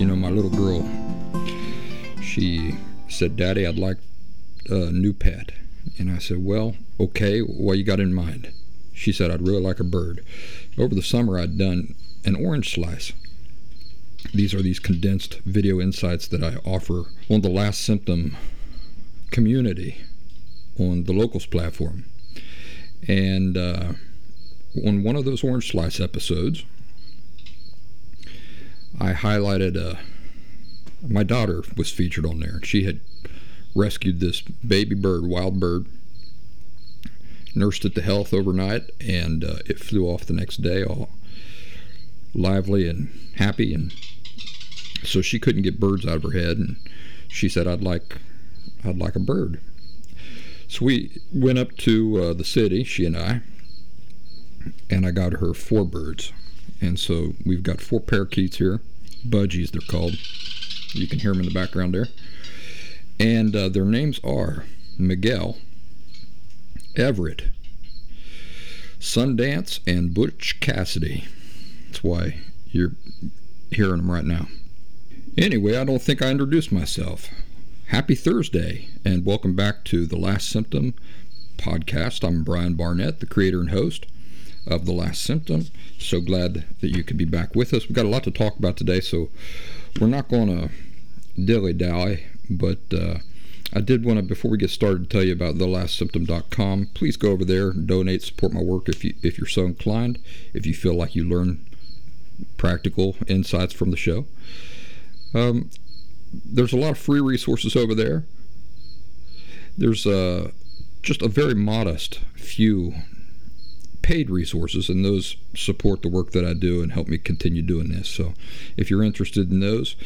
you know, my little girl, she said, Daddy, I'd like a new pet. And I said, Well, okay, what you got in mind? She said, I'd really like a bird. Over the summer, I'd done an orange slice. These are these condensed video insights that I offer on the Last Symptom community on the Locals platform. And uh, on one of those orange slice episodes, I highlighted uh, my daughter was featured on there. She had rescued this baby bird, wild bird, nursed it to health overnight, and uh, it flew off the next day all lively and happy. And so she couldn't get birds out of her head, and she said, "I'd like, I'd like a bird." So we went up to uh, the city, she and I, and I got her four birds. And so we've got four parakeets here, budgies they're called. You can hear them in the background there. And uh, their names are Miguel, Everett, Sundance, and Butch Cassidy. That's why you're hearing them right now. Anyway, I don't think I introduced myself. Happy Thursday, and welcome back to The Last Symptom podcast. I'm Brian Barnett, the creator and host of The Last Symptom. So glad that you could be back with us. We've got a lot to talk about today, so we're not going to dilly dally, but uh, I did want to, before we get started, tell you about thelastsymptom.com. Please go over there, donate, support my work if you if you're so inclined. If you feel like you learn practical insights from the show, um, there's a lot of free resources over there. There's uh, just a very modest few paid resources, and those support the work that I do and help me continue doing this. So, if you're interested in those,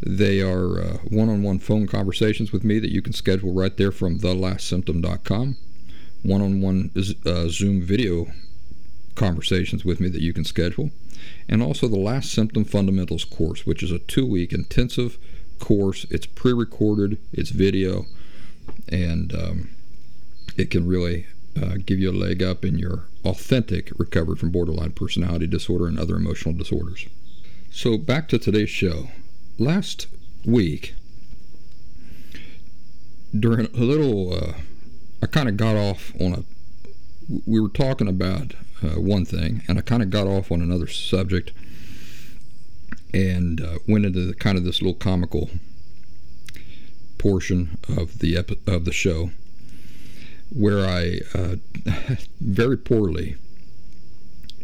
they are one on one phone conversations with me that you can schedule right there from thelastsymptom.com. One on one Zoom video conversations with me that you can schedule. And also the Last Symptom Fundamentals course, which is a two week intensive course. It's pre recorded, it's video, and um, it can really uh, give you a leg up in your authentic recovery from borderline personality disorder and other emotional disorders. So, back to today's show last week, during a little, uh, I kind of got off on a. We were talking about uh, one thing, and I kind of got off on another subject, and uh, went into the, kind of this little comical portion of the epi- of the show, where I uh, very poorly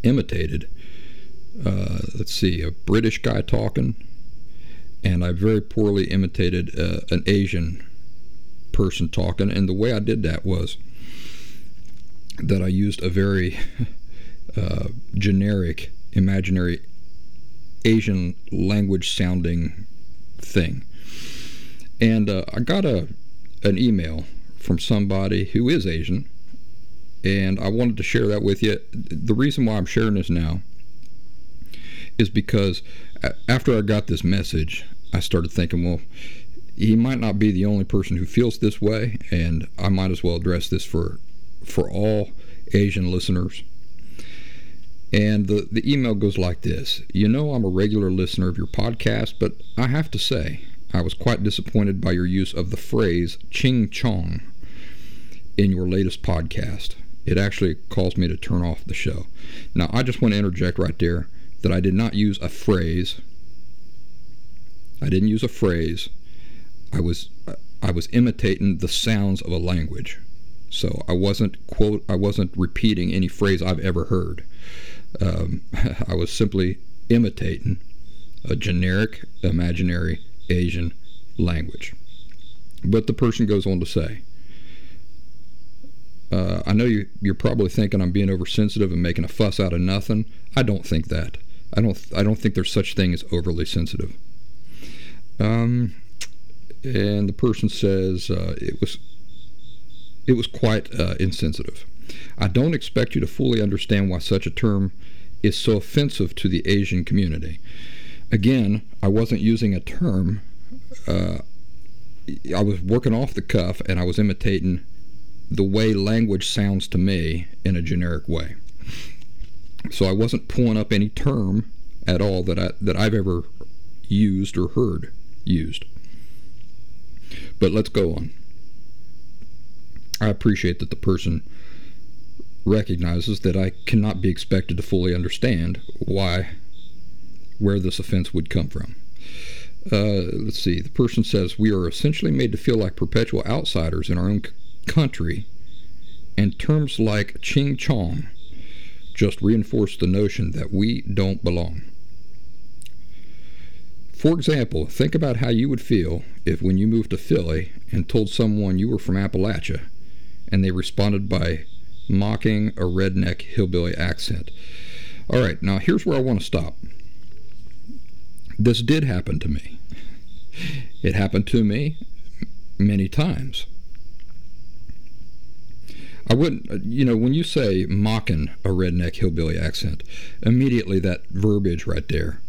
imitated. Uh, let's see, a British guy talking and I very poorly imitated uh, an Asian person talking. And the way I did that was that I used a very uh, generic, imaginary Asian language sounding thing. And uh, I got a an email from somebody who is Asian, and I wanted to share that with you. The reason why I'm sharing this now is because after I got this message, I started thinking, well, he might not be the only person who feels this way, and I might as well address this for for all Asian listeners. And the, the email goes like this You know, I'm a regular listener of your podcast, but I have to say, I was quite disappointed by your use of the phrase ching chong in your latest podcast. It actually caused me to turn off the show. Now, I just want to interject right there that I did not use a phrase I didn't use a phrase. I was I was imitating the sounds of a language. So I wasn't quote I wasn't repeating any phrase I've ever heard. Um, I was simply imitating a generic imaginary Asian language. But the person goes on to say, uh, I know you, you're probably thinking I'm being oversensitive and making a fuss out of nothing. I don't think that. I don't. I don't think there's such thing as overly sensitive. Um, and the person says uh, it was it was quite uh, insensitive. I don't expect you to fully understand why such a term is so offensive to the Asian community. Again, I wasn't using a term. Uh, I was working off the cuff and I was imitating the way language sounds to me in a generic way. So I wasn't pulling up any term at all that I that I've ever used or heard used. But let's go on. I appreciate that the person recognizes that I cannot be expected to fully understand why where this offense would come from. Uh, let's see. The person says we are essentially made to feel like perpetual outsiders in our own country, and terms like ching chong just reinforce the notion that we don't belong. For example, think about how you would feel if, when you moved to Philly and told someone you were from Appalachia, and they responded by mocking a redneck hillbilly accent. All right, now here's where I want to stop. This did happen to me. It happened to me many times. I wouldn't, you know, when you say mocking a redneck hillbilly accent, immediately that verbiage right there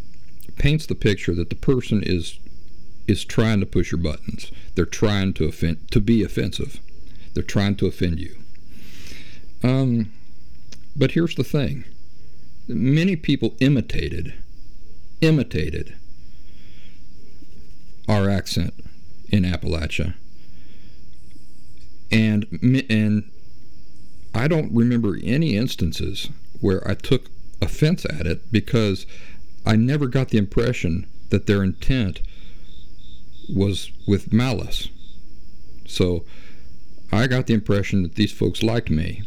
paints the picture that the person is is trying to push your buttons. They're trying to offend, to be offensive. They're trying to offend you. Um, but here's the thing: many people imitated, imitated our accent in Appalachia, and and I don't remember any instances where I took offense at it because I never got the impression that their intent was with malice. So I got the impression that these folks liked me.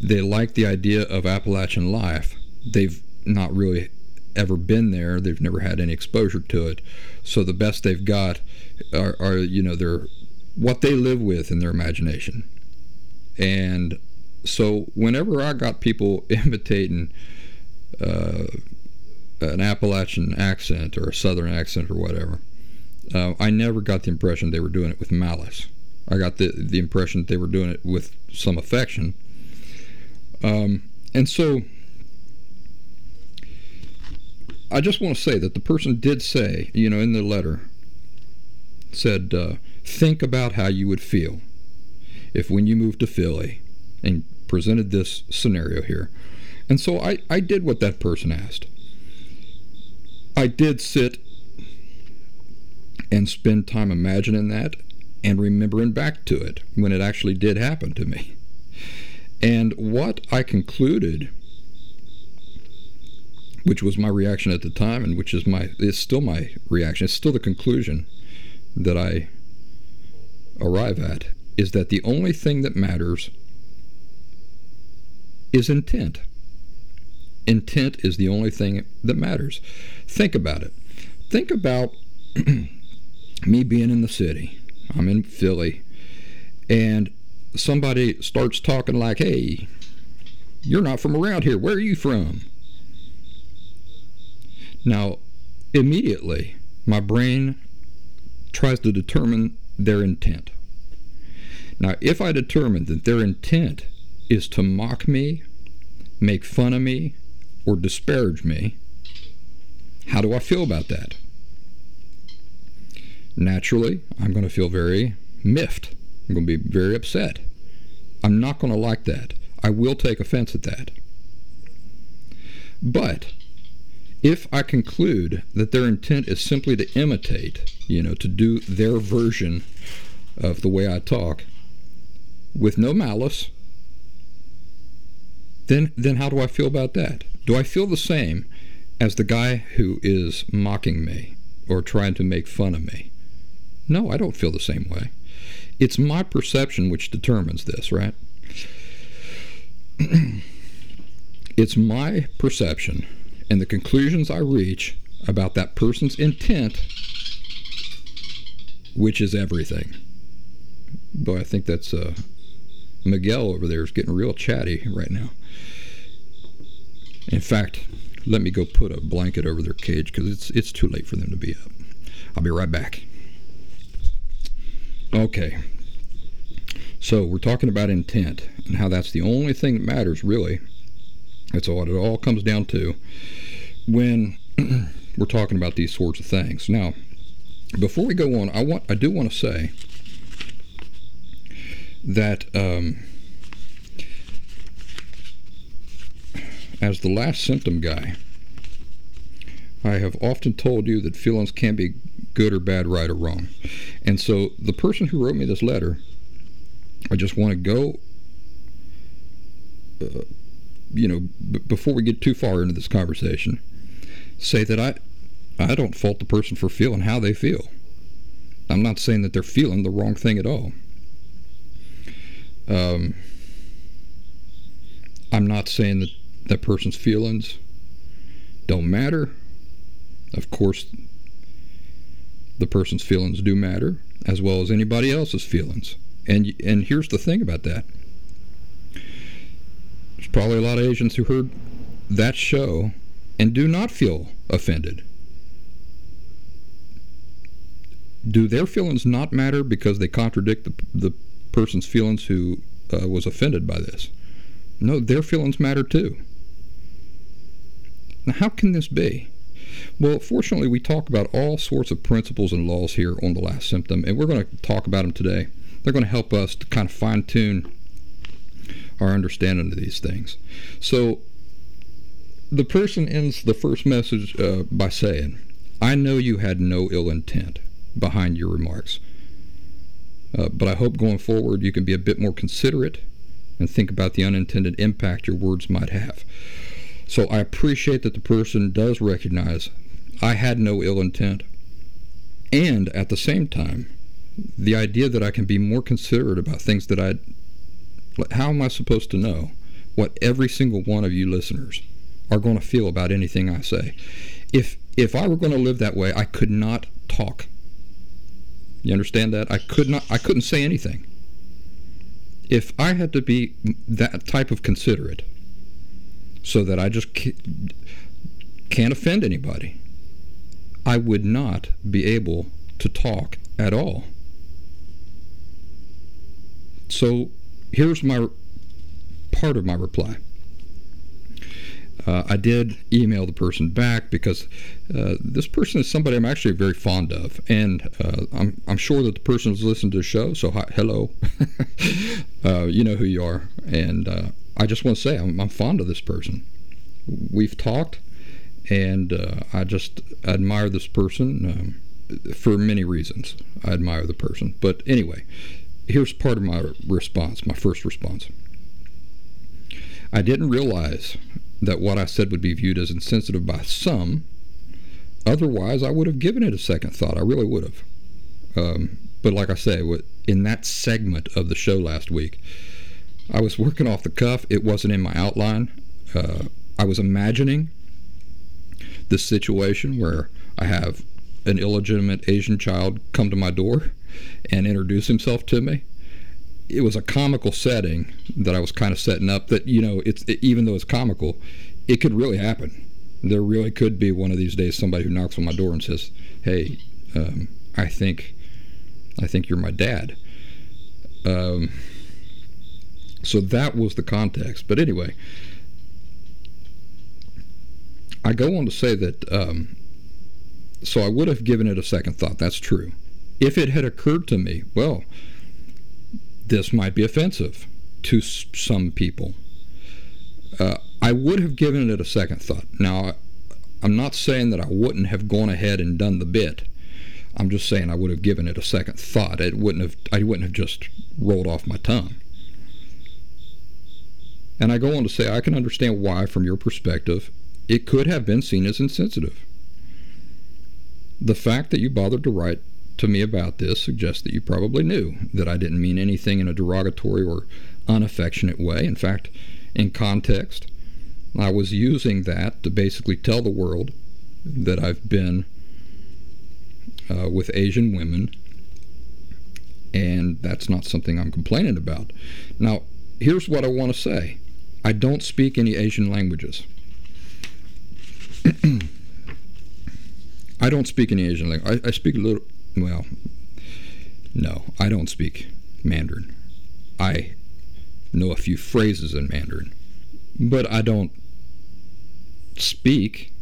They liked the idea of Appalachian life. They've not really ever been there. They've never had any exposure to it. So the best they've got are, are you know, their what they live with in their imagination. And so whenever I got people imitating uh, an Appalachian accent or a Southern accent or whatever, uh, I never got the impression they were doing it with malice. I got the the impression that they were doing it with some affection. Um, and so I just want to say that the person did say, you know, in the letter, said, uh, think about how you would feel if when you moved to Philly and presented this scenario here. And so I, I did what that person asked. I did sit and spend time imagining that and remembering back to it when it actually did happen to me. And what I concluded, which was my reaction at the time, and which is my is still my reaction, it's still the conclusion that I arrive at, is that the only thing that matters is intent. Intent is the only thing that matters. Think about it. Think about me being in the city. I'm in Philly. And somebody starts talking like, hey, you're not from around here. Where are you from? Now, immediately, my brain tries to determine their intent. Now, if I determine that their intent is to mock me, make fun of me, or disparage me, how do I feel about that? Naturally, I'm going to feel very miffed. I'm going to be very upset. I'm not going to like that. I will take offense at that. But if I conclude that their intent is simply to imitate, you know, to do their version of the way I talk, with no malice, then then how do I feel about that? Do I feel the same as the guy who is mocking me or trying to make fun of me. No, I don't feel the same way. It's my perception which determines this, right? it's my perception and the conclusions I reach about that person's intent, which is everything. Boy, I think that's uh, Miguel over there is getting real chatty right now. In fact, let me go put a blanket over their cage because it's it's too late for them to be up. I'll be right back. Okay. So we're talking about intent and how that's the only thing that matters, really. That's what it all comes down to when we're talking about these sorts of things. Now, before we go on, I want I do want to say that um, as the last symptom guy, I have often told you that feelings can be good or bad, right or wrong. And so the person who wrote me this letter, I just want to go, uh, you know, b- before we get too far into this conversation, say that I, I don't fault the person for feeling how they feel. I'm not saying that they're feeling the wrong thing at all. Um, I'm not saying that that person's feelings don't matter. Of course, the person's feelings do matter, as well as anybody else's feelings. And and here's the thing about that. There's probably a lot of Asians who heard that show and do not feel offended. Do their feelings not matter because they contradict the, the person's feelings who uh, was offended by this? No, their feelings matter too. Now, how can this be? Well, fortunately, we talk about all sorts of principles and laws here on the last symptom, and we're going to talk about them today. They're going to help us to kind of fine tune our understanding of these things. So, the person ends the first message uh, by saying, I know you had no ill intent behind your remarks, uh, but I hope going forward you can be a bit more considerate and think about the unintended impact your words might have. So I appreciate that the person does recognize I had no ill intent. And at the same time, the idea that I can be more considerate about things that I. How am I supposed to know what every single one of you listeners are going to feel about anything I say. If if I were going to live that way, I could not talk. You understand that? I could not I couldn't say anything. If I had to be that type of considerate so that I just can't offend anybody, I would not be able to talk at all. So here's my part of my reply. Uh, I did email the person back because uh, this person is somebody I'm actually very fond of, and uh, I'm I'm sure that the person has listened to the show. So hi, hello, uh, you know who you are, and uh, I just want to say I'm, I'm, fond of this person. We've talked, and uh, I just admire this person um, for many reasons. I admire the person, but anyway, here's part of my response. My first response. I didn't realize that what I said would be viewed as insensitive by some. Otherwise, I would have given it a second thought. I really would have. Um, but like I say, in that segment of the show last week, I was working off the cuff. It wasn't in my outline. Uh, I was imagining the situation where I have an illegitimate Asian child come to my door and introduce himself to me it was a comical setting that I was kind of setting up. That you know, it's it, even though it's comical, it could really happen. There really could be one of these days somebody who knocks on my door and says, "Hey, um, I think, I think you're my dad." Um, so that was the context. But anyway, I go on to say that. Um, so I would have given it a second thought. That's true. If it had occurred to me, well, this might be offensive to some people. Uh, I would have given it a second thought. Now, I'm not saying that I wouldn't have gone ahead and done the bit. I'm just saying I would have given it a second thought. It wouldn't have. I wouldn't have just rolled off my tongue. And I go on to say I can understand why, from your perspective, it could have been seen as insensitive. The fact that you bothered to write to me about this suggests that you probably knew that I didn't mean anything in a derogatory or unaffectionate way. In fact, in context, I was using that to basically tell the world that I've been uh, with Asian women, and that's not something I'm complaining about. Now, here's what I want to say I don't speak any Asian languages. I don't speak any Asian language. I, I speak a little, well, no, I don't speak Mandarin. I know a few phrases in Mandarin, but I don't speak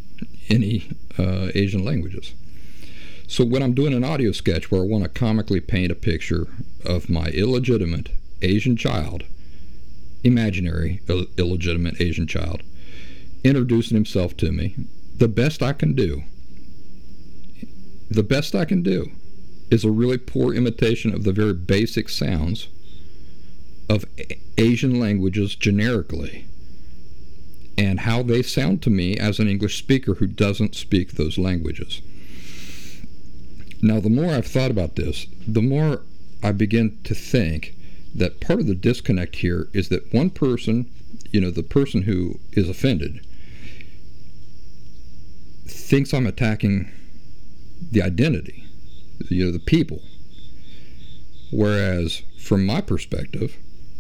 any uh, Asian languages. So when I'm doing an audio sketch where I want to comically paint a picture of my illegitimate Asian child, imaginary Ill- illegitimate Asian child, introducing himself to me, the best I can do, the best I can do is a really poor imitation of the very basic sounds of Asian languages generically and how they sound to me as an English speaker who doesn't speak those languages. Now, the more I've thought about this, the more I begin to think that part of the disconnect here is that one person, you know, the person who is offended, thinks I'm attacking the identity, you know, the people. Whereas, from my perspective,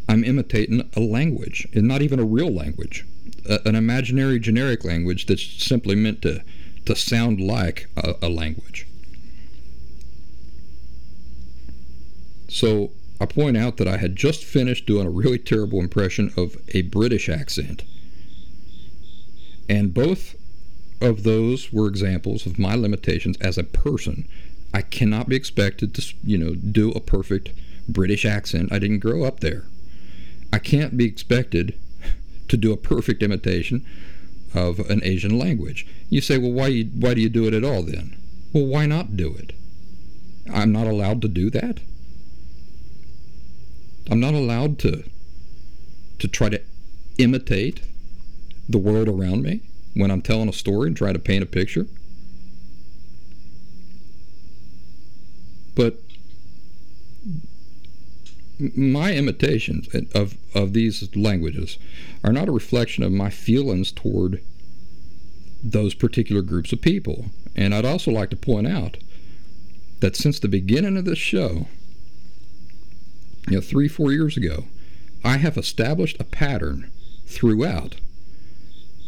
I'm imitating a language, and not even a real language, a, an imaginary generic language that's simply meant to, to sound like a, a language. So I point out that I had just finished doing a really terrible impression of a British accent. And both of those were examples of my limitations as a person. I cannot be expected to, you know, do a perfect British accent. I didn't grow up there. I can't be expected to do a perfect imitation of an Asian language. You say, well, why, why do you do it at all then? Well, why not do it? I'm not allowed to do that. I'm not allowed to to try to imitate the world around me when I'm telling a story and try to paint a picture. But my imitations of, of these languages are not a reflection of my feelings toward those particular groups of people. And I'd also like to point out that since the beginning of this show, you know, three, four years ago, I have established a pattern throughout,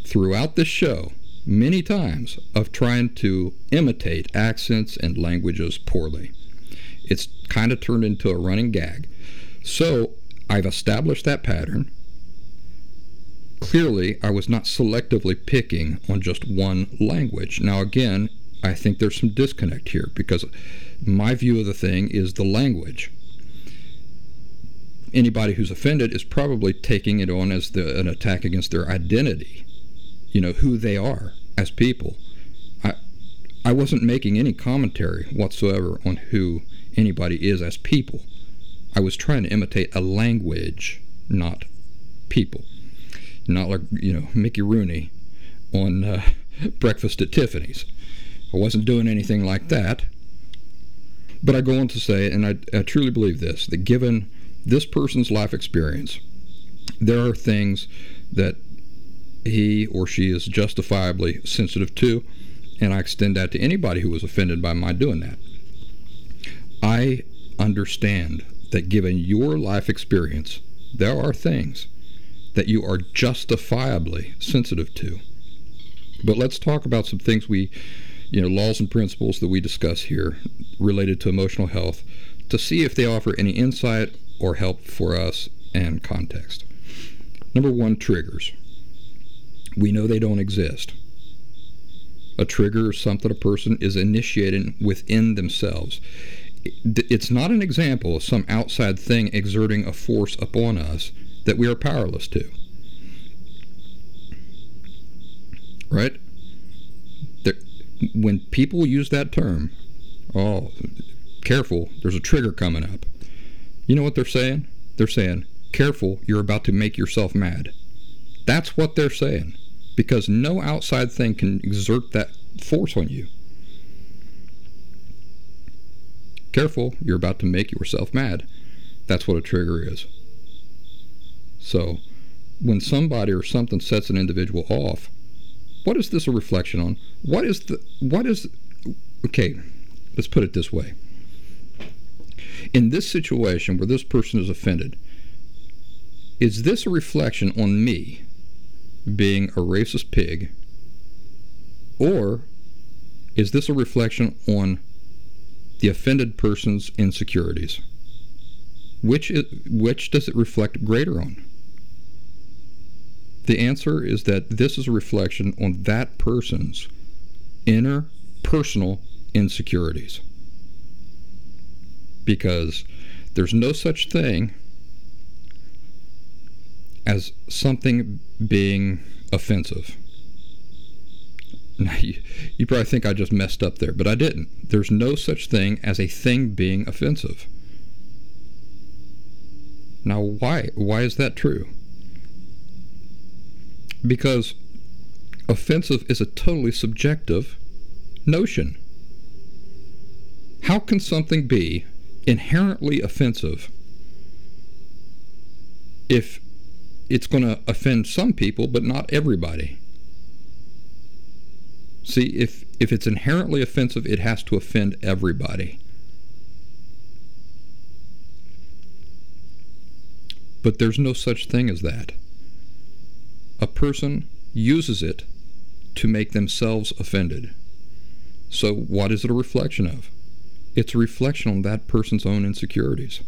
throughout this show, many times, of trying to imitate accents and languages poorly. It's kind of turned into a running gag. So I've established that pattern. Clearly, I was not selectively picking on just one language. Now, again, I think there's some disconnect here because my view of the thing is the language. Anybody who's offended is probably taking it on as the, an attack against their identity, you know, who they are as people. I, I wasn't making any commentary whatsoever on who anybody is as people. I was trying to imitate a language, not people. Not like, you know, Mickey Rooney on uh, Breakfast at Tiffany's. I wasn't doing anything like that. But I go on to say, and I, I truly believe this, that given this person's life experience, there are things that he or she is justifiably sensitive to, and I extend that to anybody who was offended by my doing that. I understand that given your life experience, there are things that you are justifiably sensitive to. But let's talk about some things we, you know, laws and principles that we discuss here related to emotional health to see if they offer any insight or help for us and context. Number one, triggers. We know they don't exist. A trigger is something a person is initiating within themselves it's not an example of some outside thing exerting a force upon us that we are powerless to. Right? There, when people use that term, oh, careful, there's a trigger coming up. You know what they're saying? They're saying, careful, you're about to make yourself mad. That's what they're saying. Because no outside thing can exert that force on you. Careful, you're about to make yourself mad. That's what a trigger is. So, when somebody or something sets an individual off, what is this a reflection on? What is the what is okay, let's put it this way. In this situation where this person is offended, is this a reflection on me being a racist pig or is this a reflection on the offended person's insecurities? Which, is, which does it reflect greater on? The answer is that this is a reflection on that person's inner personal insecurities. Because there's no such thing as something being offensive. You, you probably think I just messed up there, but I didn't. There's no such thing as a thing being offensive. Now, why? Why is that true? Because offensive is a totally subjective notion. How can something be inherently offensive if it's going to offend some people but not everybody? See, if, if it's inherently offensive, it has to offend everybody. But there's no such thing as that. A person uses it to make themselves offended. So, what is it a reflection of? It's a reflection on that person's own insecurities.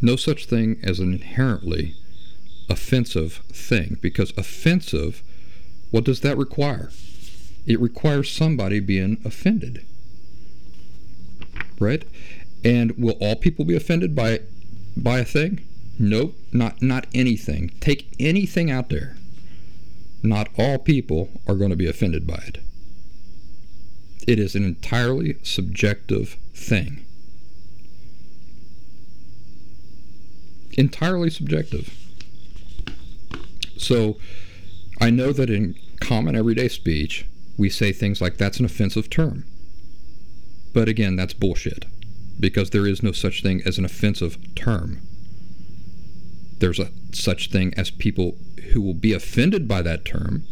No such thing as an inherently offensive thing because offensive, what does that require? It requires somebody being offended. Right? And will all people be offended by by a thing? Nope, not not anything. Take anything out there. Not all people are going to be offended by it. It is an entirely subjective thing. Entirely subjective. So I know that in common everyday speech, we say things like that's an offensive term. But again, that's bullshit because there is no such thing as an offensive term. There's a such thing as people who will be offended by that term,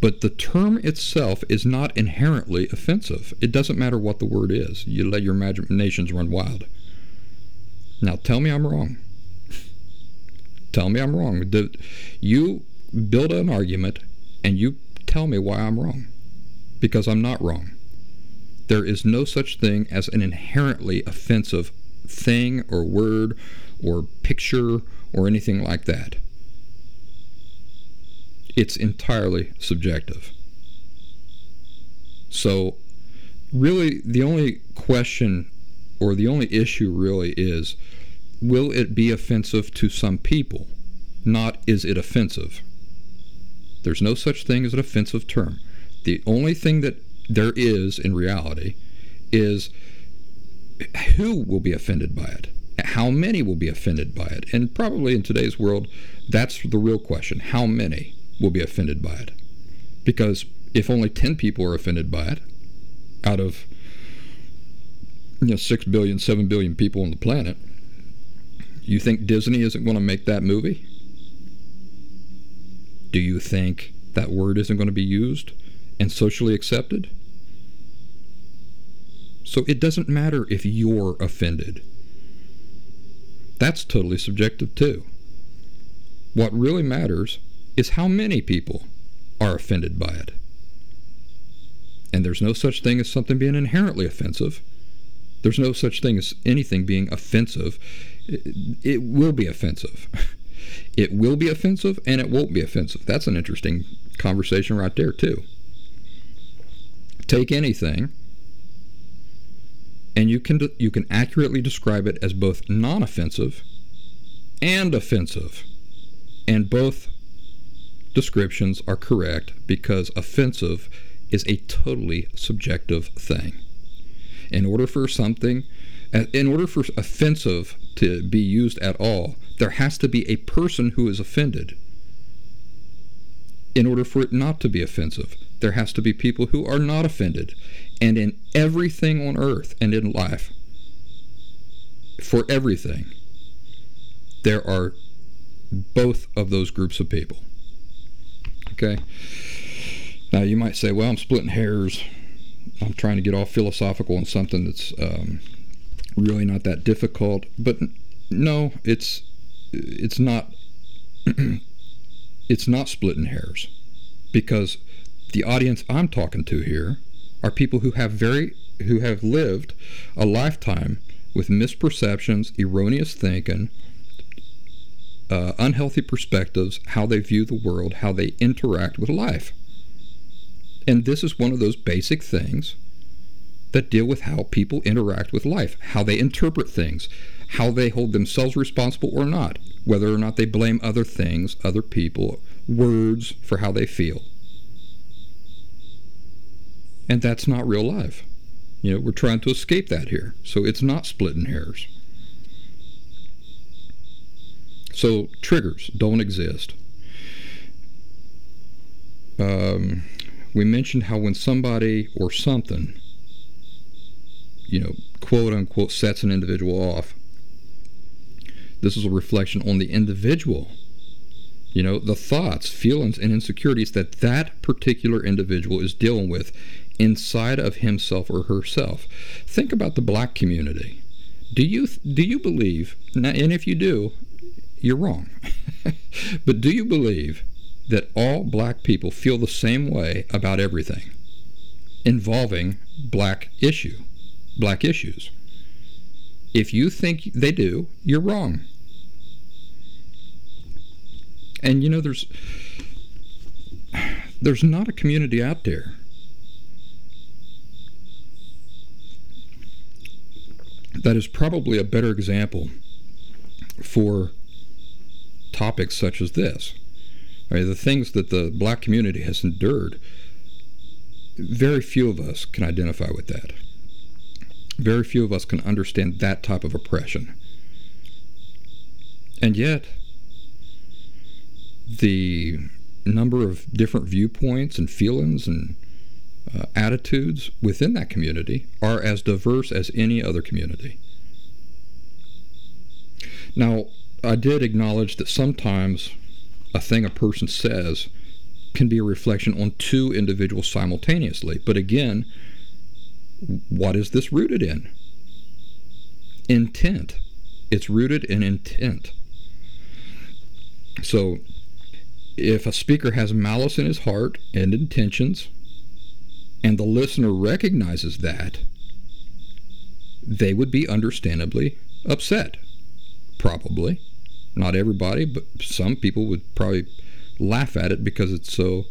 but the term itself is not inherently offensive. It doesn't matter what the word is. You let your imaginations run wild. Now tell me I'm wrong tell me I'm wrong. You build an argument and you tell me why I'm wrong because I'm not wrong. There is no such thing as an inherently offensive thing or word or picture or anything like that. It's entirely subjective. So, really, the only question or the only issue really is will it be offensive to some people? Not is it offensive. There's no such thing as an offensive term. The only thing that there is in reality is who will be offended by it? How many will be offended by it? And probably in today's world, that's the real question. How many will be offended by it? Because if only 10 people are offended by it out of you know, 6 billion, 7 billion people on the planet, you think Disney isn't going to make that movie? Do you think that word isn't going to be used and socially accepted? So it doesn't matter if you're offended. That's totally subjective too. What really matters is how many people are offended by it. And there's no such thing as something being inherently offensive. There's no such thing as anything being offensive it will be offensive. It will be offensive and it won't be offensive. That's an interesting conversation right there, too. Take anything and you can you can accurately describe it as both non-offensive and offensive. And both descriptions are correct because offensive is a totally subjective thing. In order for something in order for offensive to be used at all, there has to be a person who is offended. in order for it not to be offensive. There has to be people who are not offended. And in everything on earth and in life, for everything, there are both of those groups of people. Okay? Now, you might say, well, I'm splitting hairs. I'm trying to get all philosophical on something that's um, really not that difficult. But no, it's it's not it's not splitting hairs because the audience I'm talking to here are people who have very who have lived a lifetime with misperceptions, erroneous thinking, uh, unhealthy perspectives, how they view the world, how they interact with life. And this is one of those basic things that deal with how people interact with life, how they interpret things, how they hold themselves responsible or not, whether or not they blame other things, other people, words for how they feel. And that's not real life. You know, we're trying to escape that here. So it's not splitting hairs. So triggers don't exist. Um, we mentioned how when somebody or something, you know, quote unquote, sets an individual off, this is a reflection on the individual. You know, the thoughts, feelings, and insecurities that that particular individual is dealing with inside of himself or herself. Think about the black community. Do you do you believe? And if you do, you're wrong. but do you believe that all black people feel the same way about everything involving black issue, black issues? If you think they do, you're wrong. And you know, there's there's not a community out there that is probably a better example for topics such as this. I mean, the things that the black community has endured, very few of us can identify with that. Very few of us can understand that type of oppression. And yet, the number of different viewpoints and feelings and uh, attitudes within that community are as diverse as any other community. Now, I did acknowledge that sometimes a thing a person says can be a reflection on two individuals simultaneously. But again, what is this rooted in? Intent. It's rooted in intent. So if a speaker has malice in his heart and intentions, and the listener recognizes that, they would be understandably upset. Probably. Not everybody, but some people would probably laugh at it because it's so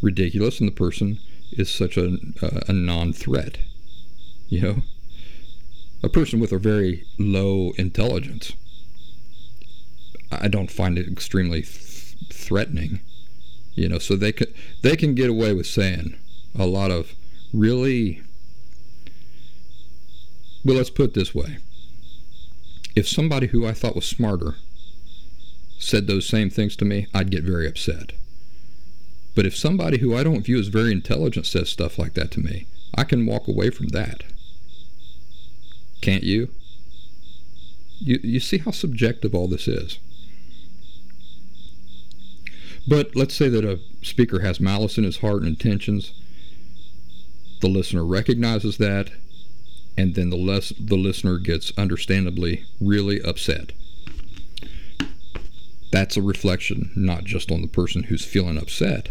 ridiculous and the person is such a, a, non threat. You know? A person with a very low intelligence. I don't find it extremely th- threatening. You know, so they could they can get away with saying a lot of really well let's put it this way if somebody who i thought was smarter said those same things to me i'd get very upset but if somebody who i don't view as very intelligent says stuff like that to me i can walk away from that can't you you, you see how subjective all this is but let's say that a speaker has malice in his heart and intentions the listener recognizes that, and then the, less, the listener gets understandably really upset. That's a reflection not just on the person who's feeling upset,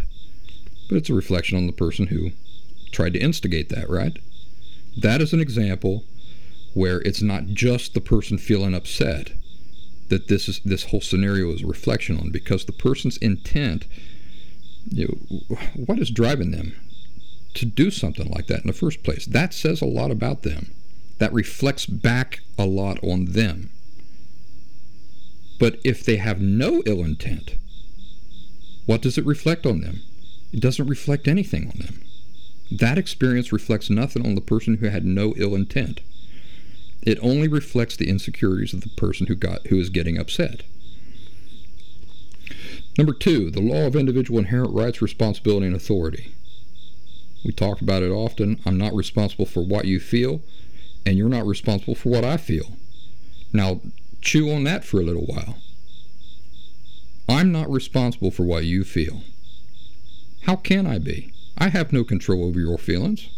but it's a reflection on the person who tried to instigate that, right? That is an example where it's not just the person feeling upset that this is this whole scenario is a reflection on because the person's intent you know, what is driving them to do something like that in the first place. That says a lot about them. That reflects back a lot on them. But if they have no ill intent, what does it reflect on them? It doesn't reflect anything on them. That experience reflects nothing on the person who had no ill intent. It only reflects the insecurities of the person who got who is getting upset. Number two, the law of individual inherent rights, responsibility, and authority. We talk about it often. I'm not responsible for what you feel, and you're not responsible for what I feel. Now, chew on that for a little while. I'm not responsible for what you feel. How can I be? I have no control over your feelings.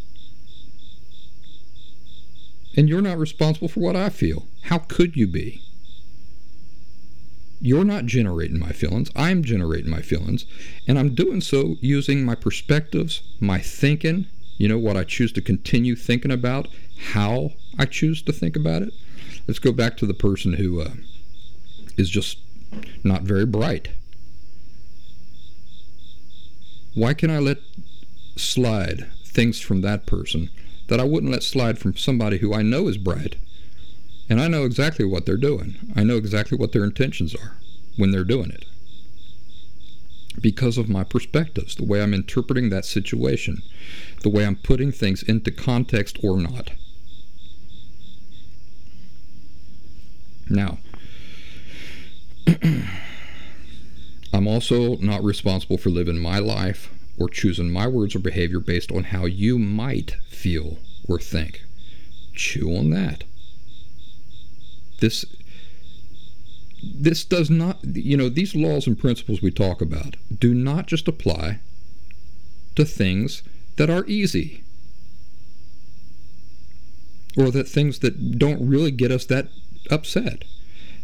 And you're not responsible for what I feel. How could you be? You're not generating my feelings. I'm generating my feelings. And I'm doing so using my perspectives, my thinking, you know, what I choose to continue thinking about, how I choose to think about it. Let's go back to the person who uh, is just not very bright. Why can I let slide things from that person that I wouldn't let slide from somebody who I know is bright? And I know exactly what they're doing. I know exactly what their intentions are when they're doing it. Because of my perspectives, the way I'm interpreting that situation, the way I'm putting things into context or not. Now, I'm also not responsible for living my life or choosing my words or behavior based on how you might feel or think. Chew on that. This this does not you know these laws and principles we talk about do not just apply to things that are easy or that things that don't really get us that upset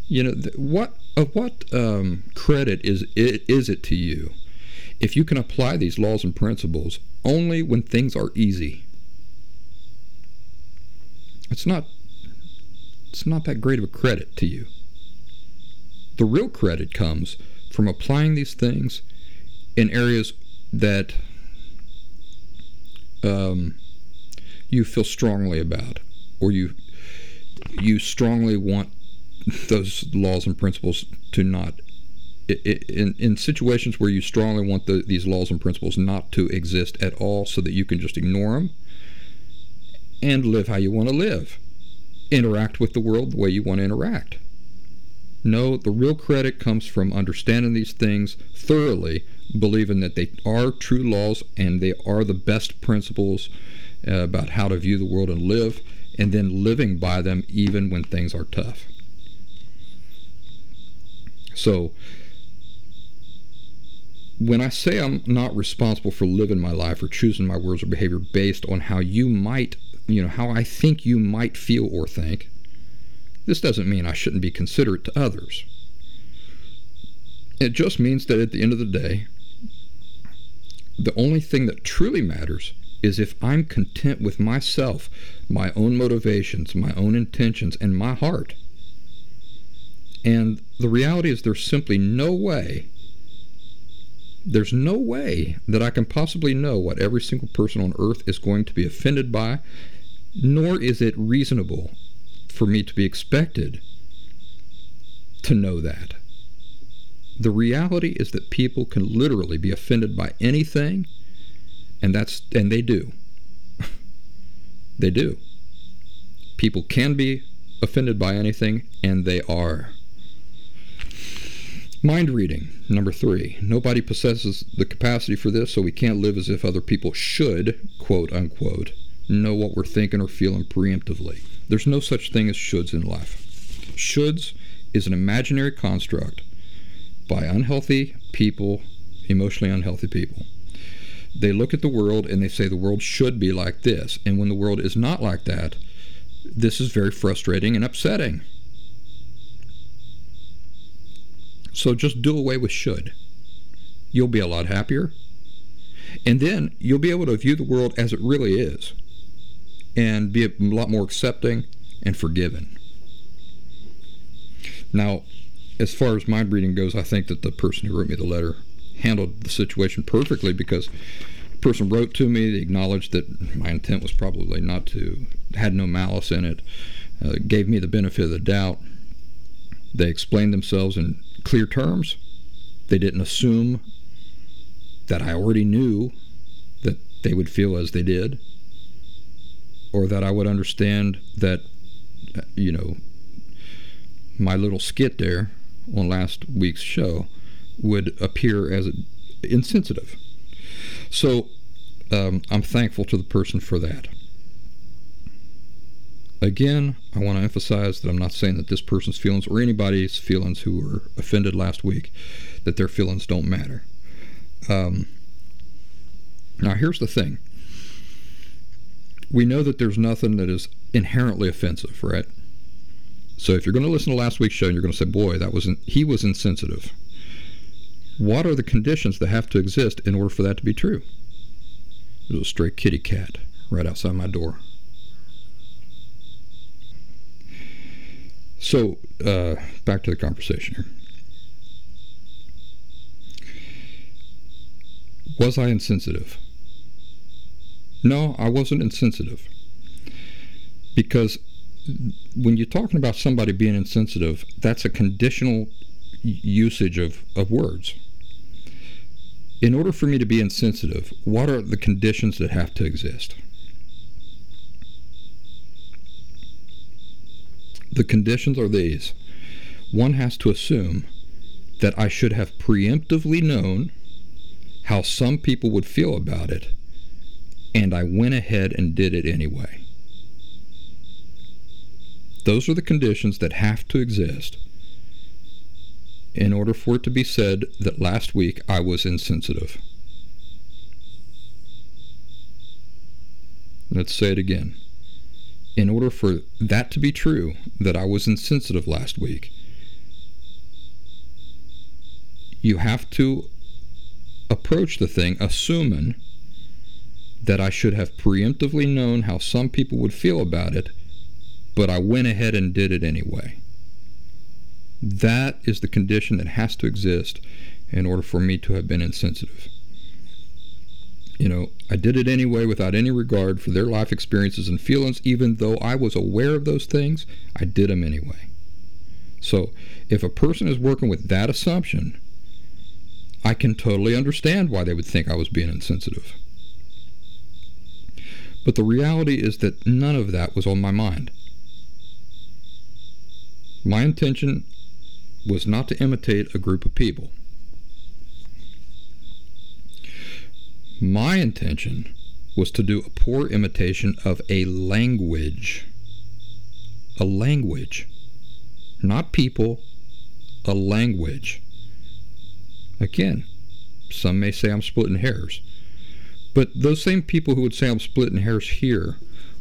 you know what of what um, credit is it is it to you if you can apply these laws and principles only when things are easy. It's not it's not that great of a credit to you. The real credit comes from applying these things in areas that um, you feel strongly about or you you strongly want those laws and principles to not in, in situations where you strongly want the, these laws and principles not to exist at all so that you can just ignore them and live how you want to live. Interact with the world the way you want to interact. No the real credit comes from understanding these things thoroughly believing that they are true laws and they are the best principles uh, about how to view the world and live and then living by them even when things are tough. So, when I say I'm not responsible for living my life or choosing my words or behavior based on how you might, you know, how I think you might feel or think, this doesn't mean I shouldn't be considerate to others. It just means that at the end of the day, the only thing that truly matters is if I'm content with myself, my own motivations, my own intentions, and my heart. And the reality is, there's simply no way, there's no way that I can possibly know what every single person on earth is going to be offended by, nor is it reasonable for me to be expected to know that. The reality is that people can literally be offended by anything, and that's and they do. they do. People can be offended by anything, and they are. Mind reading, number three. Nobody possesses the capacity for this, so we can't live as if other people should, quote unquote, know what we're thinking or feeling preemptively. There's no such thing as shoulds in life. Shoulds is an imaginary construct by unhealthy people, emotionally unhealthy people. They look at the world and they say the world should be like this. And when the world is not like that, this is very frustrating and upsetting. So just do away with should. You'll be a lot happier. And then you'll be able to view the world as it really is and be a lot more accepting and forgiving. Now, as far as mind reading goes, I think that the person who wrote me the letter handled the situation perfectly because the person wrote to me, they acknowledged that my intent was probably not to, had no malice in it, uh, gave me the benefit of the doubt. They explained themselves in clear terms. They didn't assume that I already knew that they would feel as they did, or that I would understand that, you know, my little skit there on last week's show would appear as insensitive. So um, I'm thankful to the person for that. Again, I want to emphasize that I'm not saying that this person's feelings or anybody's feelings who were offended last week, that their feelings don't matter. Um, now, here's the thing we know that there's nothing that is inherently offensive, right? So if you're going to listen to last week's show and you're going to say, boy, that was he was insensitive. What are the conditions that have to exist in order for that to be true? There's a stray kitty cat right outside my door. So, uh, back to the conversation here. Was I insensitive? No, I wasn't insensitive. Because when you're talking about somebody being insensitive, that's a conditional usage of, of words. In order for me to be insensitive, what are the conditions that have to exist? The conditions are these. One has to assume that I should have preemptively known how some people would feel about it, and I went ahead and did it anyway. Those are the conditions that have to exist in order for it to be said that last week I was insensitive. Let's say it again in order for that to be true, that I was insensitive last week, you have to approach the thing assuming that I should have preemptively known how some people would feel about it, but I went ahead and did it anyway. That is the condition that has to exist in order for me to have been insensitive you know, I did it anyway without any regard for their life experiences and feelings, even though I was aware of those things, I did them anyway. So if a person is working with that assumption, I can totally understand why they would think I was being insensitive. But the reality is that none of that was on my mind. My intention was not to imitate a group of people. My intention was to do a poor imitation of a language. A language. Not people, a language. Again, some may say I'm splitting hairs. But those same people who would say I'm splitting hairs here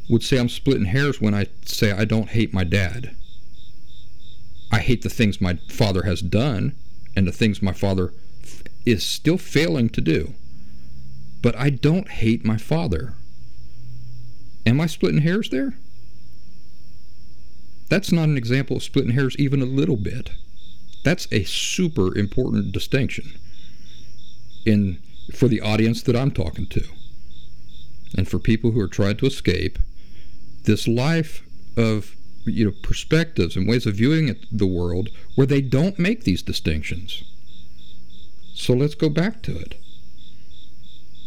would say I'm splitting hairs when I say I don't hate my dad. I hate the things my father has done and the things my father f- is still failing to do but I don't hate my father. Am I splitting hairs there? That's not an example of splitting hairs even a little bit. That's a super important distinction in for the audience that I'm talking to. And for people who are trying to escape this life of you know perspectives and ways of viewing the world where they don't make these distinctions. So let's go back to it.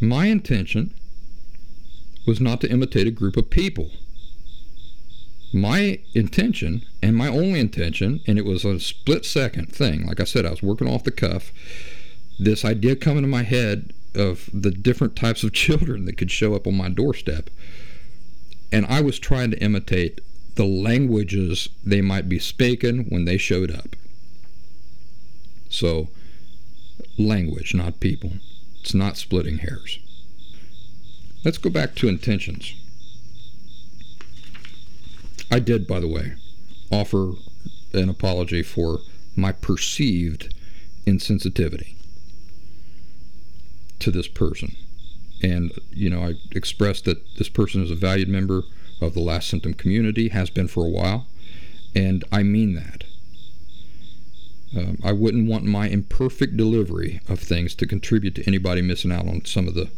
My intention was not to imitate a group of people. My intention, and my only intention, and it was a split second thing, like I said, I was working off the cuff, this idea coming to my head of the different types of children that could show up on my doorstep. And I was trying to imitate the languages they might be speaking when they showed up. So, language, not people. It's not splitting hairs. Let's go back to intentions. I did, by the way, offer an apology for my perceived insensitivity to this person. And, you know, I expressed that this person is a valued member of the last symptom community, has been for a while, and I mean that. Um, I wouldn't want my imperfect delivery of things to contribute to anybody missing out on some of the,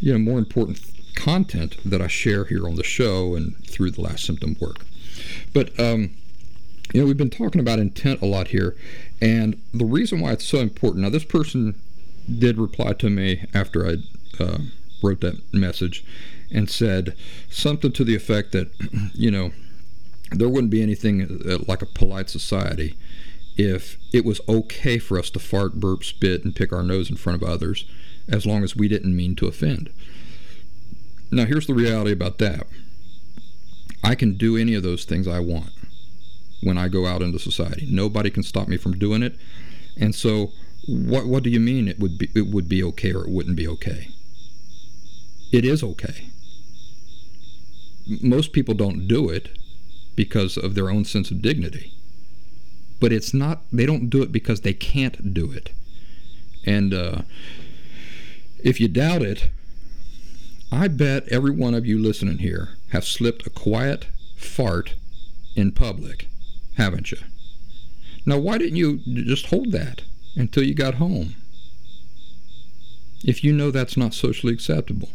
you know, more important content that I share here on the show and through the last symptom work. But um, you know, we've been talking about intent a lot here, and the reason why it's so important. Now, this person did reply to me after I uh, wrote that message and said something to the effect that, you know, there wouldn't be anything uh, like a polite society if it was okay for us to fart, burp, spit, and pick our nose in front of others as long as we didn't mean to offend. Now, here's the reality about that I can do any of those things I want when I go out into society. Nobody can stop me from doing it. And so, what, what do you mean it would, be, it would be okay or it wouldn't be okay? It is okay. Most people don't do it because of their own sense of dignity but it's not they don't do it because they can't do it. And uh, if you doubt it i bet every one of you listening here have slipped a quiet fart in public haven't you? Now why didn't you just hold that until you got home? If you know that's not socially acceptable.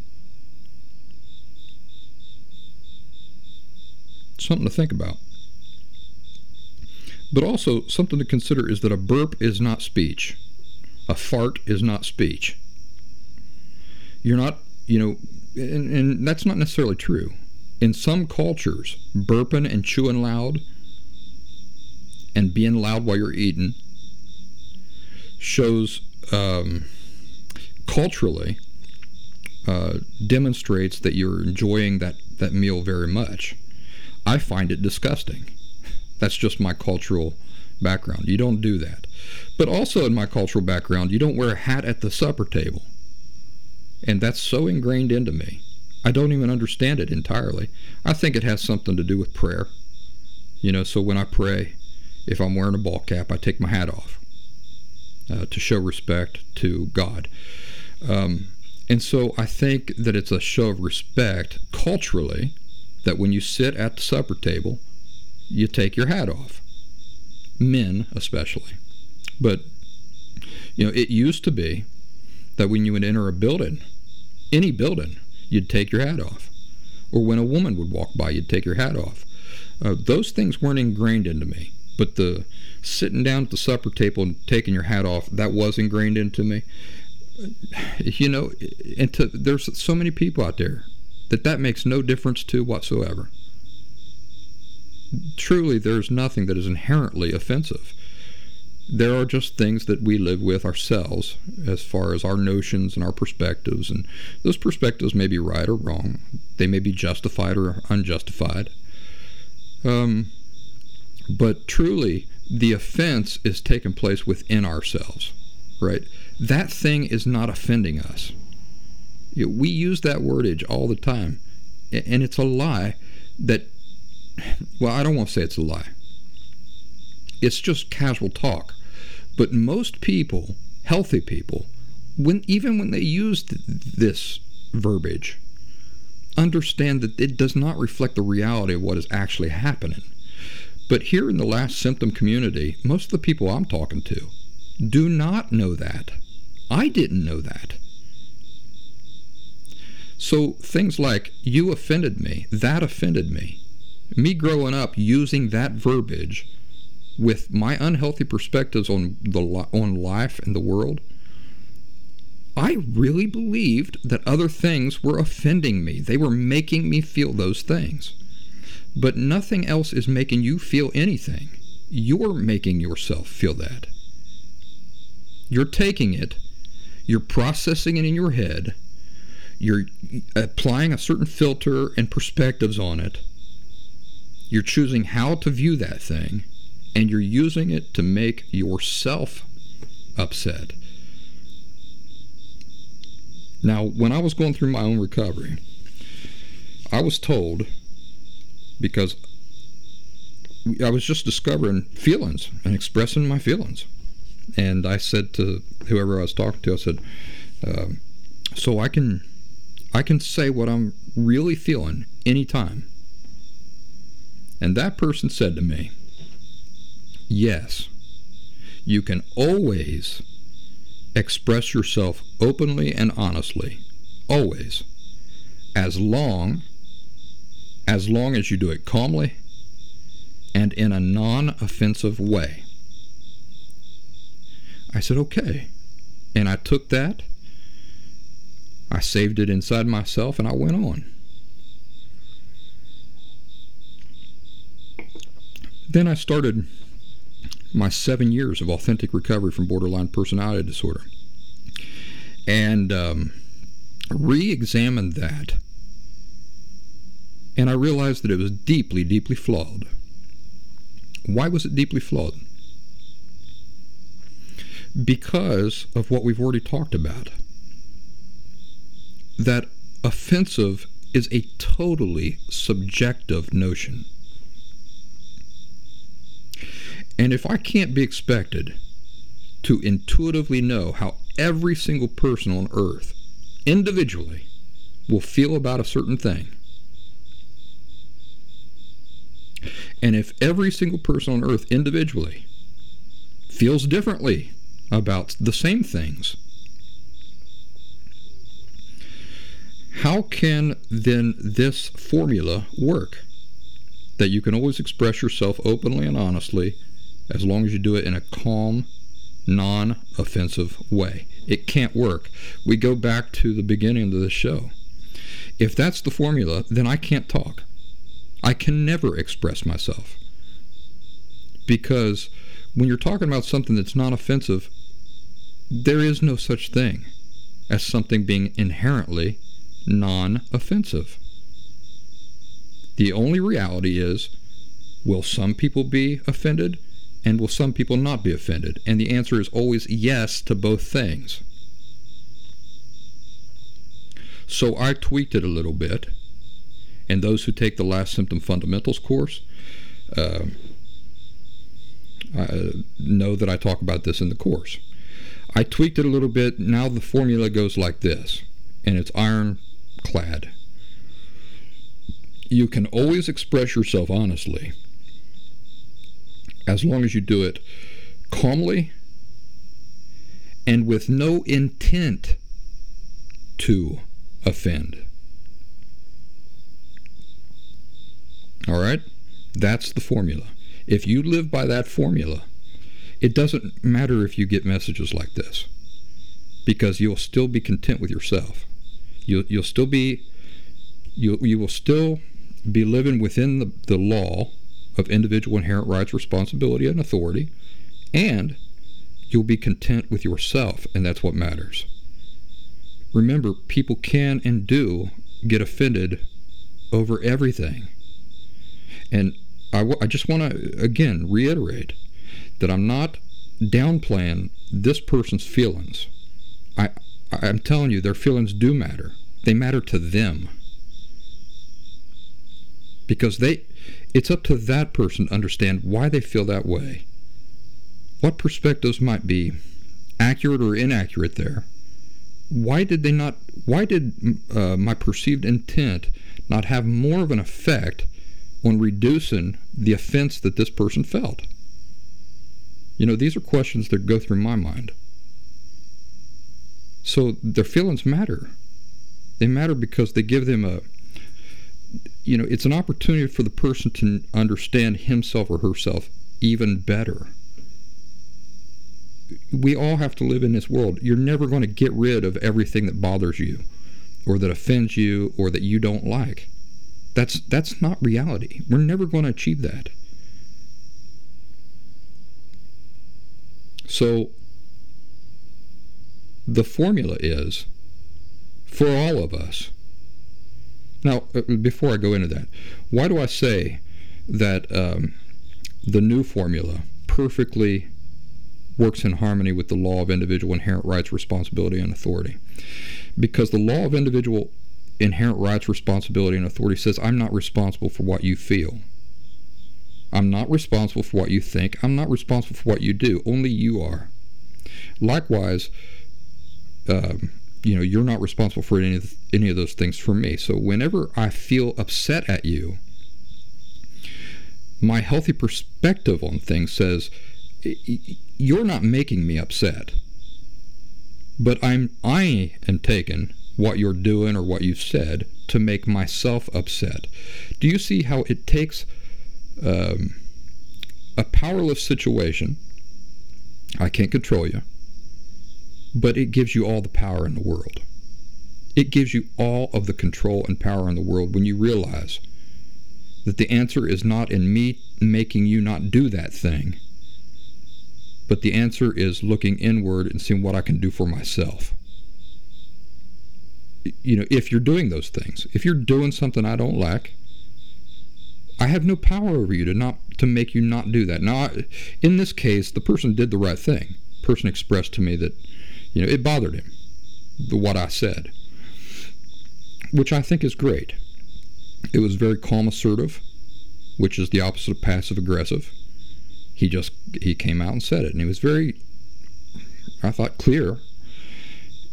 Something to think about but also, something to consider is that a burp is not speech. A fart is not speech. You're not, you know, and, and that's not necessarily true. In some cultures, burping and chewing loud and being loud while you're eating shows um, culturally uh, demonstrates that you're enjoying that, that meal very much. I find it disgusting. That's just my cultural background. You don't do that. But also in my cultural background, you don't wear a hat at the supper table. And that's so ingrained into me. I don't even understand it entirely. I think it has something to do with prayer. You know, so when I pray, if I'm wearing a ball cap, I take my hat off uh, to show respect to God. Um, and so I think that it's a show of respect culturally that when you sit at the supper table, you take your hat off. Men, especially. But, you know, it used to be that when you would enter a building, any building, you'd take your hat off. Or when a woman would walk by, you'd take your hat off. Uh, those things weren't ingrained into me. But the sitting down at the supper table and taking your hat off, that was ingrained into me. You know, and to, there's so many people out there that that makes no difference to whatsoever truly there's nothing that is inherently offensive. There are just things that we live with ourselves as far as our notions and our perspectives, and those perspectives may be right or wrong. They may be justified or unjustified. Um, but truly, the offense is taking place within ourselves, right? That thing is not offending us. We use that wordage all the time, and it's a lie that well, I don't want to say it's a lie. It's just casual talk. But most people, healthy people, when even when they use this verbiage, understand that it does not reflect the reality of what is actually happening. But here in the last symptom community, most of the people I'm talking to do not know that. I didn't know that. So things like, you offended me, that offended me, me growing up using that verbiage with my unhealthy perspectives on the on life and the world, I really believed that other things were offending me. They were making me feel those things. But nothing else is making you feel anything. You're making yourself feel that. You're taking it, you're processing it in your head, you're applying a certain filter and perspectives on it you're choosing how to view that thing, and you're using it to make yourself upset. Now, when I was going through my own recovery, I was told because I was just discovering feelings and expressing my feelings. And I said to whoever I was talking to, I said, uh, "So I can, I can say what I'm really feeling anytime." And that person said to me, Yes, you can always express yourself openly and honestly, always, as long as long as you do it calmly and in a non-offensive way. I said, "Okay." And I took that I saved it inside myself and I went on. Then I started my seven years of authentic recovery from borderline personality disorder and um, re examined that. And I realized that it was deeply, deeply flawed. Why was it deeply flawed? Because of what we've already talked about. That offensive is a totally subjective notion. And if I can't be expected to intuitively know how every single person on earth, individually, will feel about a certain thing, and if every single person on earth individually feels differently about the same things, how can then this formula work? That you can always express yourself openly and honestly as long as you do it in a calm, non offensive way. It can't work. We go back to the beginning of the show. If that's the formula, then I can't talk. I can never express myself. Because when you're talking about something that's non offensive, there is no such thing as something being inherently non offensive. The only reality is will some people be offended? And will some people not be offended? And the answer is always yes to both things. So I tweaked it a little bit. And those who take the Last Symptom Fundamentals course uh, know that I talk about this in the course. I tweaked it a little bit. Now the formula goes like this, and it's ironclad. You can always express yourself honestly as long as you do it calmly and with no intent to offend. All right? That's the formula. If you live by that formula, it doesn't matter if you get messages like this because you'll still be content with yourself. You'll, you'll still be, you, you will still be living within the, the law of individual inherent rights, responsibility, and authority, and you'll be content with yourself, and that's what matters. Remember, people can and do get offended over everything. And I, w- I just want to, again, reiterate that I'm not downplaying this person's feelings. I, I'm telling you, their feelings do matter. They matter to them. Because they, it's up to that person to understand why they feel that way, what perspectives might be accurate or inaccurate there. Why did they not? Why did uh, my perceived intent not have more of an effect on reducing the offense that this person felt? You know, these are questions that go through my mind. So their feelings matter. They matter because they give them a, you know, it's an opportunity for the person to understand himself or herself even better. We all have to live in this world. You're never going to get rid of everything that bothers you or that offends you or that you don't like. That's that's not reality. We're never going to achieve that. So the formula is for all of us now, uh, before I go into that, why do I say that um, the new formula perfectly works in harmony with the law of individual inherent rights, responsibility, and authority? Because the law of individual inherent rights, responsibility, and authority says, I'm not responsible for what you feel. I'm not responsible for what you think. I'm not responsible for what you do. Only you are. Likewise, um, you know, you're not responsible for any of, any of those things for me. So whenever I feel upset at you, my healthy perspective on things says, you're not making me upset. But I'm I am taking what you're doing or what you've said to make myself upset. Do you see how it takes um, a powerless situation? I can't control you but it gives you all the power in the world. It gives you all of the control and power in the world when you realize that the answer is not in me making you not do that thing, but the answer is looking inward and seeing what I can do for myself. You know, if you're doing those things, if you're doing something I don't like, I have no power over you to not to make you not do that. Now, in this case, the person did the right thing. The person expressed to me that, you know, it bothered him, what I said, which I think is great. It was very calm, assertive, which is the opposite of passive aggressive. He just he came out and said it, and he was very, I thought, clear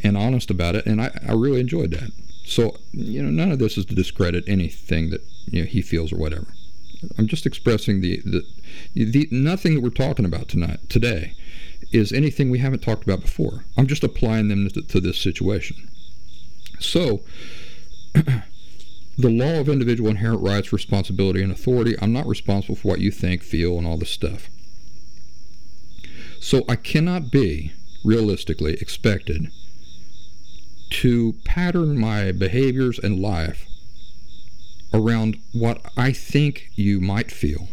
and honest about it, and I, I really enjoyed that. So you know, none of this is to discredit anything that you know, he feels or whatever. I'm just expressing the, the the nothing that we're talking about tonight today is anything we haven't talked about before. I'm just applying them to, to this situation. So. the law of individual inherent rights, responsibility, and authority. I'm not responsible for what you think, feel, and all this stuff. So I cannot be realistically expected to pattern my behaviors and life around what I think you might feel,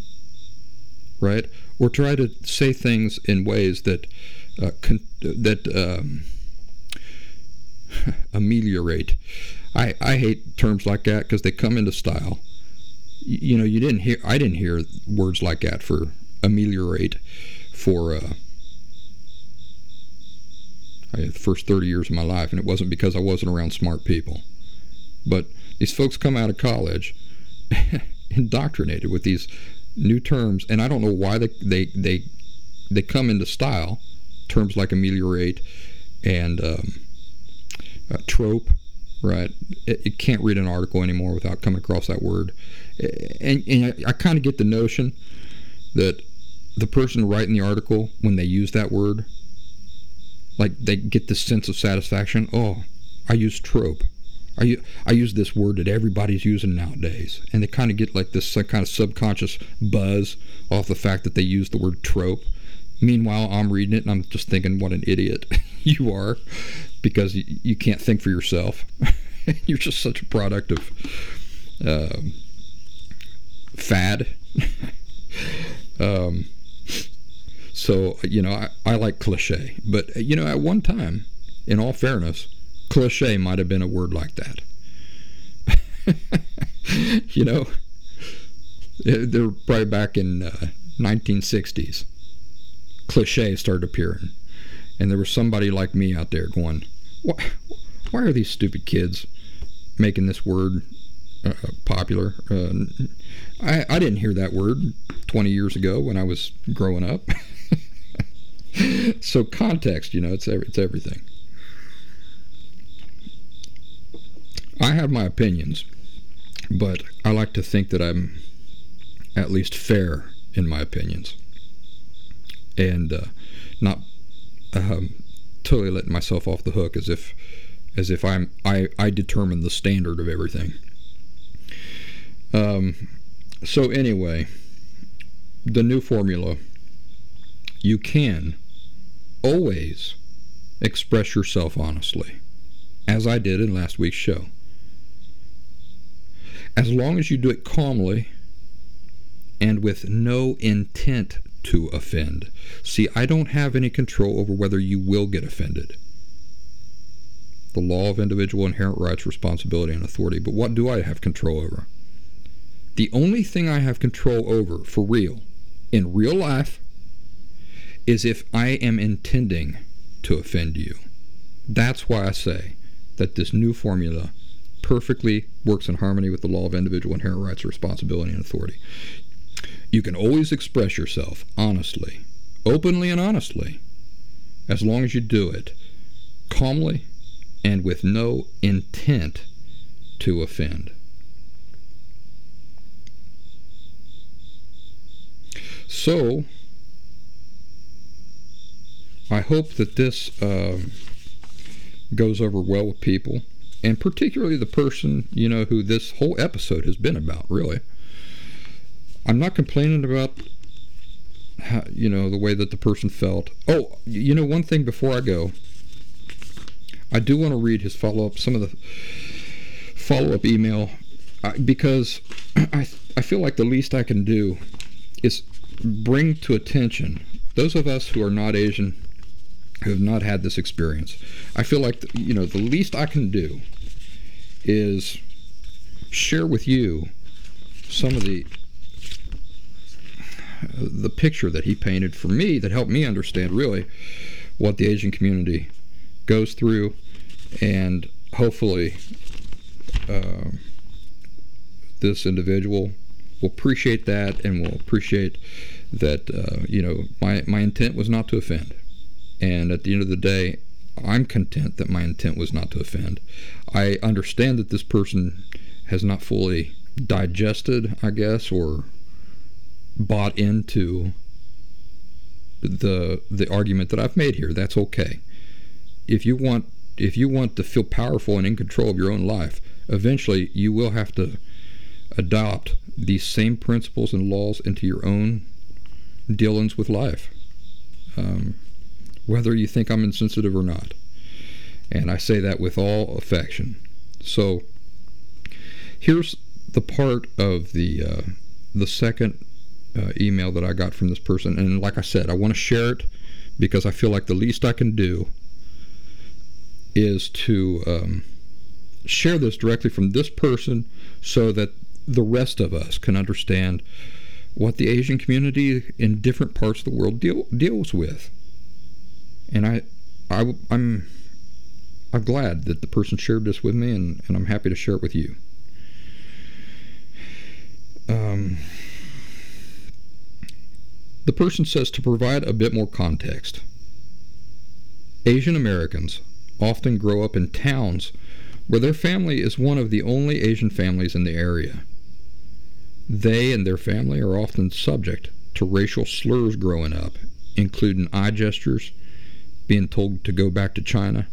right? Or try to say things in ways that uh, con- that um, ameliorate. I, I hate terms like that because they come into style. You, you know, you didn't hear I didn't hear words like that for ameliorate for uh, the first 30 years of my life, and it wasn't because I wasn't around smart people. But these folks come out of college indoctrinated with these new terms, and I don't know why they they they, they come into style. Terms like ameliorate and um, uh, trope, right? It, it, can't read an article anymore without coming across that word, and, and I, I kind of get the notion that the person writing the article, when they use that word, like they get this sense of satisfaction. Oh, I use trope. I, I use this word that everybody's using nowadays. And they kind of get like this kind of subconscious buzz off the fact that they use the word trope. Meanwhile, I'm reading it and I'm just thinking, what an idiot you are because you, you can't think for yourself. You're just such a product of uh, fad. um, so, you know, I, I like cliche. But, you know, at one time, in all fairness, cliche might have been a word like that. you know, they're probably back in uh, 1960s. Cliche started appearing. And there was somebody like me out there going, why, why are these stupid kids making this word uh, popular? Uh, I, I didn't hear that word 20 years ago when I was growing up. so context, you know, it's it's everything. I have my opinions, but I like to think that I'm at least fair in my opinions, and uh, not um, totally letting myself off the hook as if as if I'm I I determine the standard of everything. Um, so anyway, the new formula. You can always express yourself honestly, as I did in last week's show. As long as you do it calmly and with no intent to offend. See, I don't have any control over whether you will get offended. The law of individual inherent rights, responsibility, and authority. But what do I have control over? The only thing I have control over, for real, in real life, is if I am intending to offend you. That's why I say that this new formula perfectly works in harmony with the law of individual inherent rights, responsibility, and authority. You can always express yourself honestly, openly and honestly, as long as you do it calmly and with no intent to offend. So, I hope that this um, goes over well with people, and particularly the person you know who this whole episode has been about. Really, I'm not complaining about how, you know the way that the person felt. Oh, you know one thing before I go, I do want to read his follow up, some of the follow up email, uh, because I I feel like the least I can do is bring to attention those of us who are not Asian, who have not had this experience, I feel like you know the least I can do is share with you some of the the picture that he painted for me that helped me understand really what the Asian community goes through, and hopefully uh, this individual will appreciate that and will appreciate that uh, you know my my intent was not to offend, and at the end of the day, I'm content that my intent was not to offend. I understand that this person has not fully digested, I guess, or bought into the the argument that I've made here. That's okay. If you want if you want to feel powerful and in control of your own life, eventually you will have to adopt these same principles and laws into your own dealings with life, um, whether you think I'm insensitive or not. And I say that with all affection. So here's the part of the uh, the second uh, email that I got from this person, and like I said, I want to share it because I feel like the least I can do is to um, share this directly from this person so that the rest of us can understand what the Asian community in different parts of the world deal, deals with. And I, I, I'm, I'm glad that the person shared this with me, and, and I'm happy to share it with you. Um, the person says to provide a bit more context. Asian Americans often grow up in towns where their family is one of the only Asian families in the area. They and their family are often subject to racial slurs growing up, including eye gestures, being told to go back to China,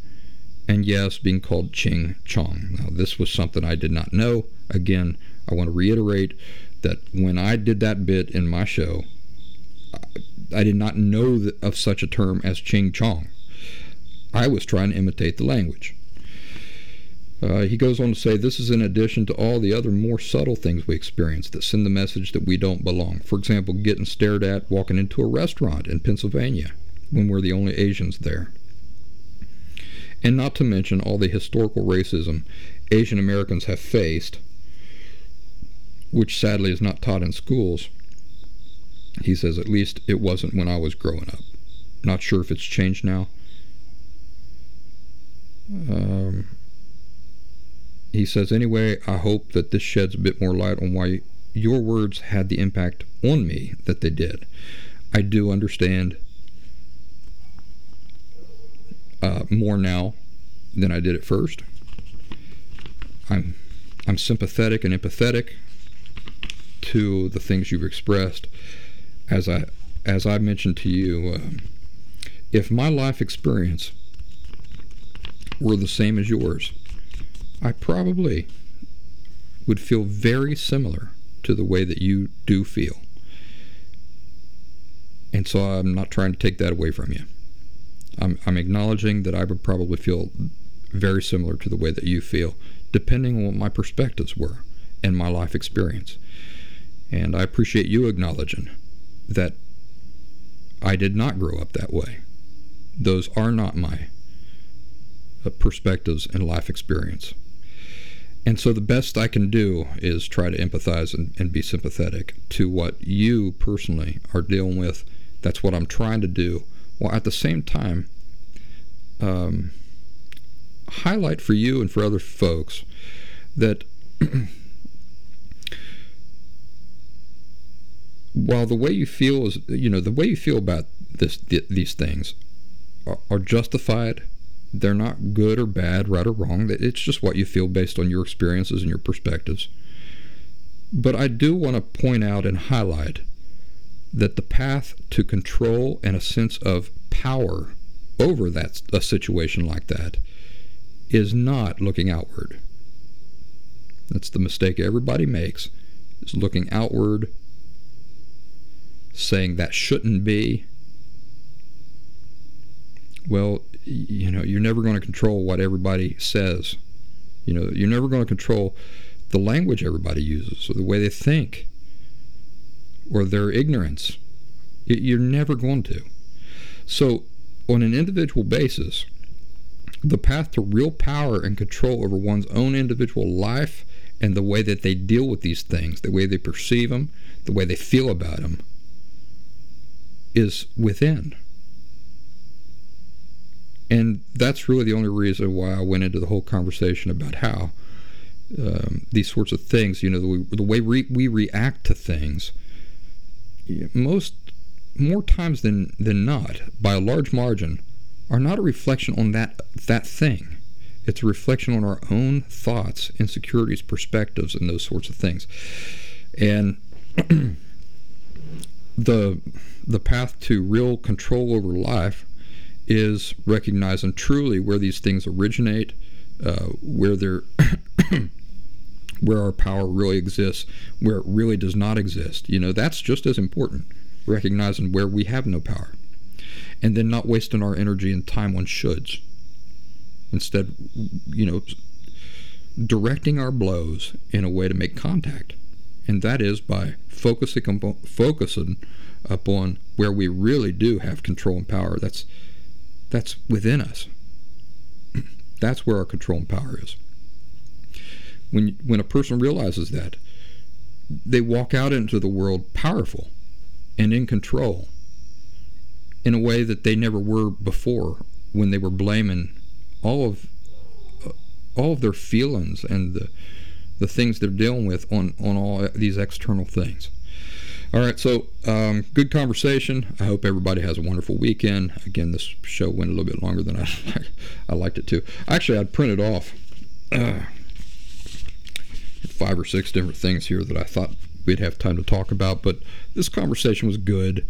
and yes, being called Ching Chong. Now, this was something I did not know. Again, I want to reiterate that when I did that bit in my show, I did not know of such a term as Ching Chong. I was trying to imitate the language. Uh, he goes on to say this is in addition to all the other more subtle things we experience that send the message that we don't belong. For example, getting stared at walking into a restaurant in Pennsylvania when we're the only Asians there. And not to mention all the historical racism Asian Americans have faced, which sadly is not taught in schools. He says, at least it wasn't when I was growing up. Not sure if it's changed now. Um, he says, anyway, I hope that this sheds a bit more light on why your words had the impact on me that they did. I do understand uh, more now than I did at first. I'm I'm sympathetic and empathetic to the things you've expressed. As I as I mentioned to you, um, if my life experience were the same as yours, I probably would feel very similar to the way that you do feel. And so I'm not trying to take that away from you. I'm, I'm acknowledging that I would probably feel very similar to the way that you feel, depending on what my perspectives were and my life experience. And I appreciate you acknowledging that I did not grow up that way. Those are not my uh, perspectives and life experience. And so the best I can do is try to empathize and, and, be sympathetic to what you personally are dealing with. That's what I'm trying to do. While at the same time, um, highlight for you and for other folks that while the way you feel is, you know, the way you feel about this, th- these things are, are justified they're not good or bad, right or wrong. It's just what you feel based on your experiences and your perspectives. But I do want to point out and highlight that the path to control and a sense of power over that a situation like that is not looking outward. That's the mistake everybody makes is looking outward saying that shouldn't be. Well, you know, you're never going to control what everybody says. You know, you're never going to control the language everybody uses or the way they think or their ignorance. You're never going to. So, on an individual basis, the path to real power and control over one's own individual life and the way that they deal with these things, the way they perceive them, the way they feel about them, is within. And that's really the only reason why I went into the whole conversation about how um, these sorts of things, you know, the, the way re- we react to things, most more times than than not, by a large margin, are not a reflection on that that thing. It's a reflection on our own thoughts, insecurities, perspectives, and those sorts of things. And the the path to real control over life is recognizing truly where these things originate, uh, where they're where our power really exists, where it really does not exist. You know, that's just as important. Recognizing where we have no power, and then not wasting our energy and time on shoulds. Instead, you know, directing our blows in a way to make contact, and that is by focusing focusing upon where we really do have control and power. That's that's within us. That's where our control and power is. When when a person realizes that, they walk out into the world powerful and in control in a way that they never were before when they were blaming all of uh, all of their feelings and the the things they're dealing with on on all these external things. All right, so um, good conversation. I hope everybody has a wonderful weekend. Again, this show went a little bit longer than I I liked it to. Actually, I'd printed off uh, five or six different things here that I thought we'd have time to talk about, but this conversation was good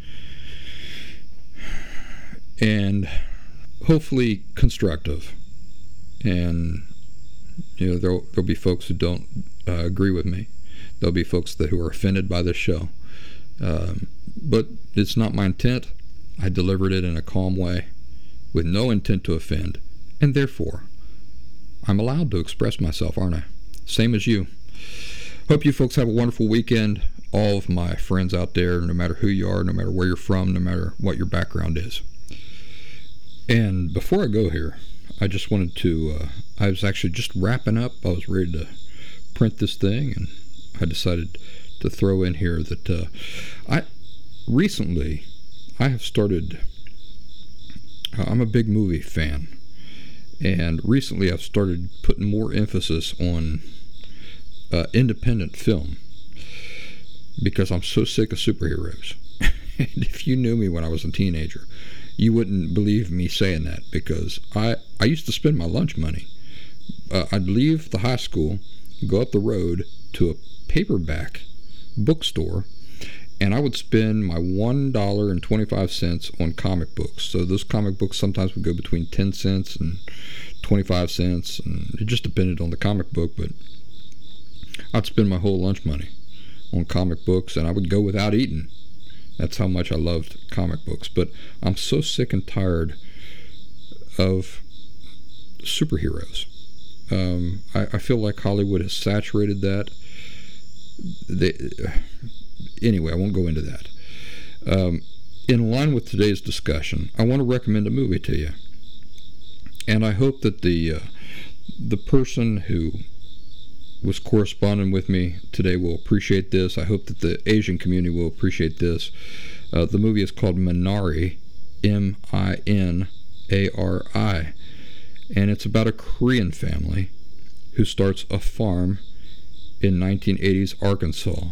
and hopefully constructive. And you know, there'll, there'll be folks who don't uh, agree with me. There'll be folks that who are offended by this show. Um, but it's not my intent. I delivered it in a calm way with no intent to offend, and therefore, I'm allowed to express myself, aren't I? Same as you. Hope you folks have a wonderful weekend. All of my friends out there, no matter who you are, no matter where you're from, no matter what your background is. And before I go here, I just wanted to, uh, I was actually just wrapping up. I was ready to print this thing, and I decided to throw in here that uh, I recently I have started. I'm a big movie fan, and recently I've started putting more emphasis on uh, independent film because I'm so sick of superheroes. and if you knew me when I was a teenager, you wouldn't believe me saying that because I, I used to spend my lunch money. Uh, I'd leave the high school, go up the road to a paperback bookstore, and I would spend my $1.25 on comic books. So those comic books sometimes would go between 10 cents and 25 cents, and it just depended on the comic book, but I'd spend my whole lunch money on comic books, and I would go without eating. That's how much I loved comic books. But I'm so sick and tired of superheroes. Um, I, I, feel like Hollywood has saturated that they, anyway, I won't go into that. Um, in line with today's discussion, I want to recommend a movie to you, and I hope that the uh, the person who was corresponding with me today will appreciate this. I hope that the Asian community will appreciate this. Uh, the movie is called Minari, M I N A R I, and it's about a Korean family who starts a farm in 1980s Arkansas.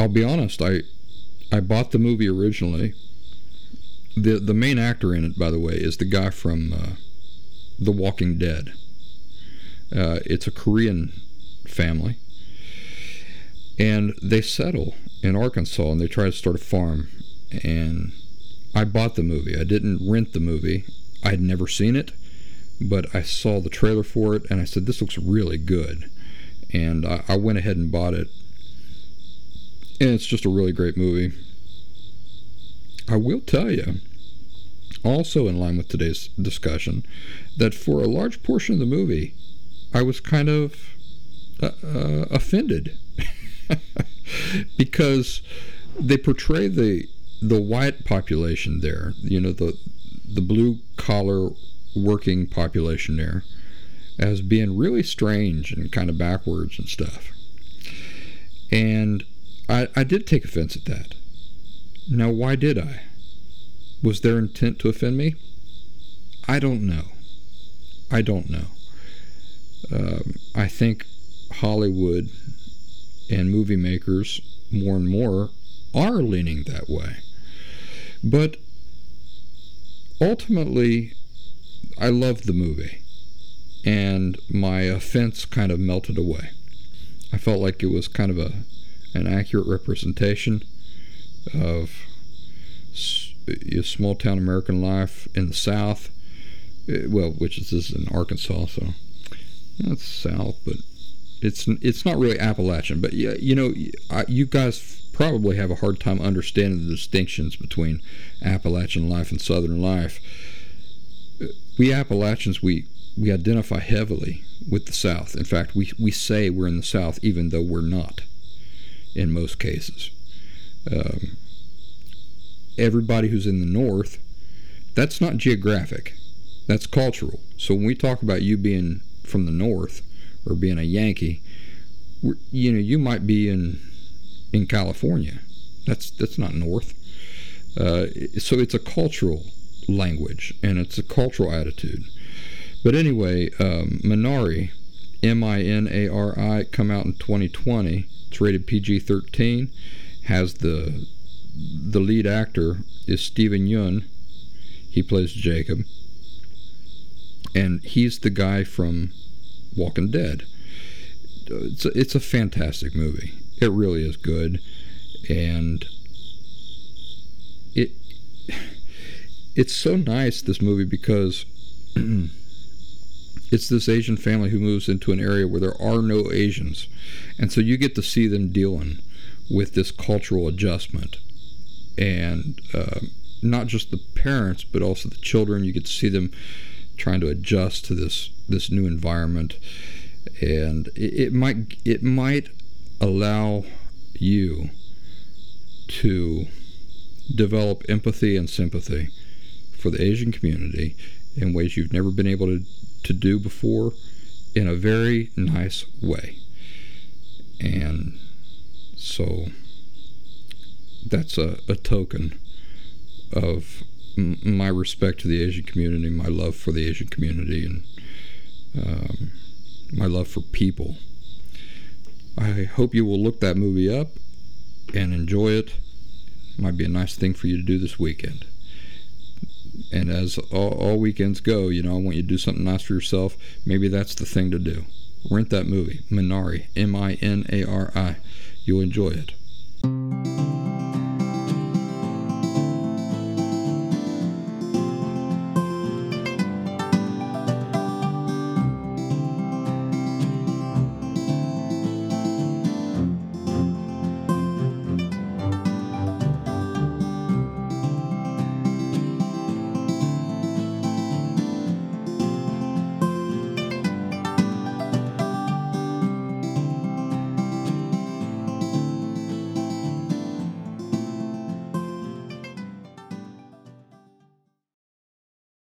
I'll be honest, I I bought the movie originally. The the main actor in it, by the way, is the guy from uh, The Walking Dead. Uh, it's a Korean family, and they settle in Arkansas and they try to start a farm. And I bought the movie. I didn't rent the movie. I had never seen it, but I saw the trailer for it and I said, "This looks really good." and I, I went ahead and bought it. And it's just a really great movie. I will tell you, also in line with today's discussion, that for a large portion of the movie, I was kind of uh, uh, offended because they portray the the white population there, you know, the the blue collar working population there, as being really strange and kind of backwards and stuff. And I, I did take offense at that. Now, why did I? Was their intent to offend me? I don't know. I don't know. Um, I think Hollywood and movie makers more and more are leaning that way. But ultimately, I loved the movie, and my offense kind of melted away. I felt like it was kind of a an accurate representation of small town American life in the South. Eh, well, which is is in Arkansas, so that's South, but it's it's not really Appalachian. But yeah, you know, you guys probably have a hard time understanding the distinctions between Appalachian life and Southern life. We Appalachians, we we identify heavily with the South. In fact, we we say we're in the South even though we're not. In most cases, um, everybody who's in the North, that's not geographic, that's cultural. So when we talk about you being from the North or being a Yankee, you know, you might be in in California. That's that's not North. Uh, so it's a cultural language and it's a cultural attitude. But anyway, um, Minari, M I N A R I, come out in 2020. It's rated PG 13. Has the the lead actor is Steven Yeun. He plays Jacob, and he's the guy from Walking Dead. It's a, it's a fantastic movie. It really is good, and it it's so nice this movie because it's this Asian family who moves into an area where there are no Asians, and so you get to see them dealing with this cultural adjustment. And uh, not just the parents but also the children. You get to see them trying to adjust to this this new environment, and it, it might it might allow you to develop empathy and sympathy for the Asian community in ways you've never been able to, to do before in a very nice way. And so that's a, a token of m- my respect to the Asian community, my love for the Asian community, and um, my love for people. I hope you will look that movie up and enjoy it. Might be a nice thing for you to do this weekend and as all, all weekends go, you know, I want you to do something nice for yourself. Maybe that's the thing to do. Rent that movie, Minari, M I N A R I. You'll enjoy it.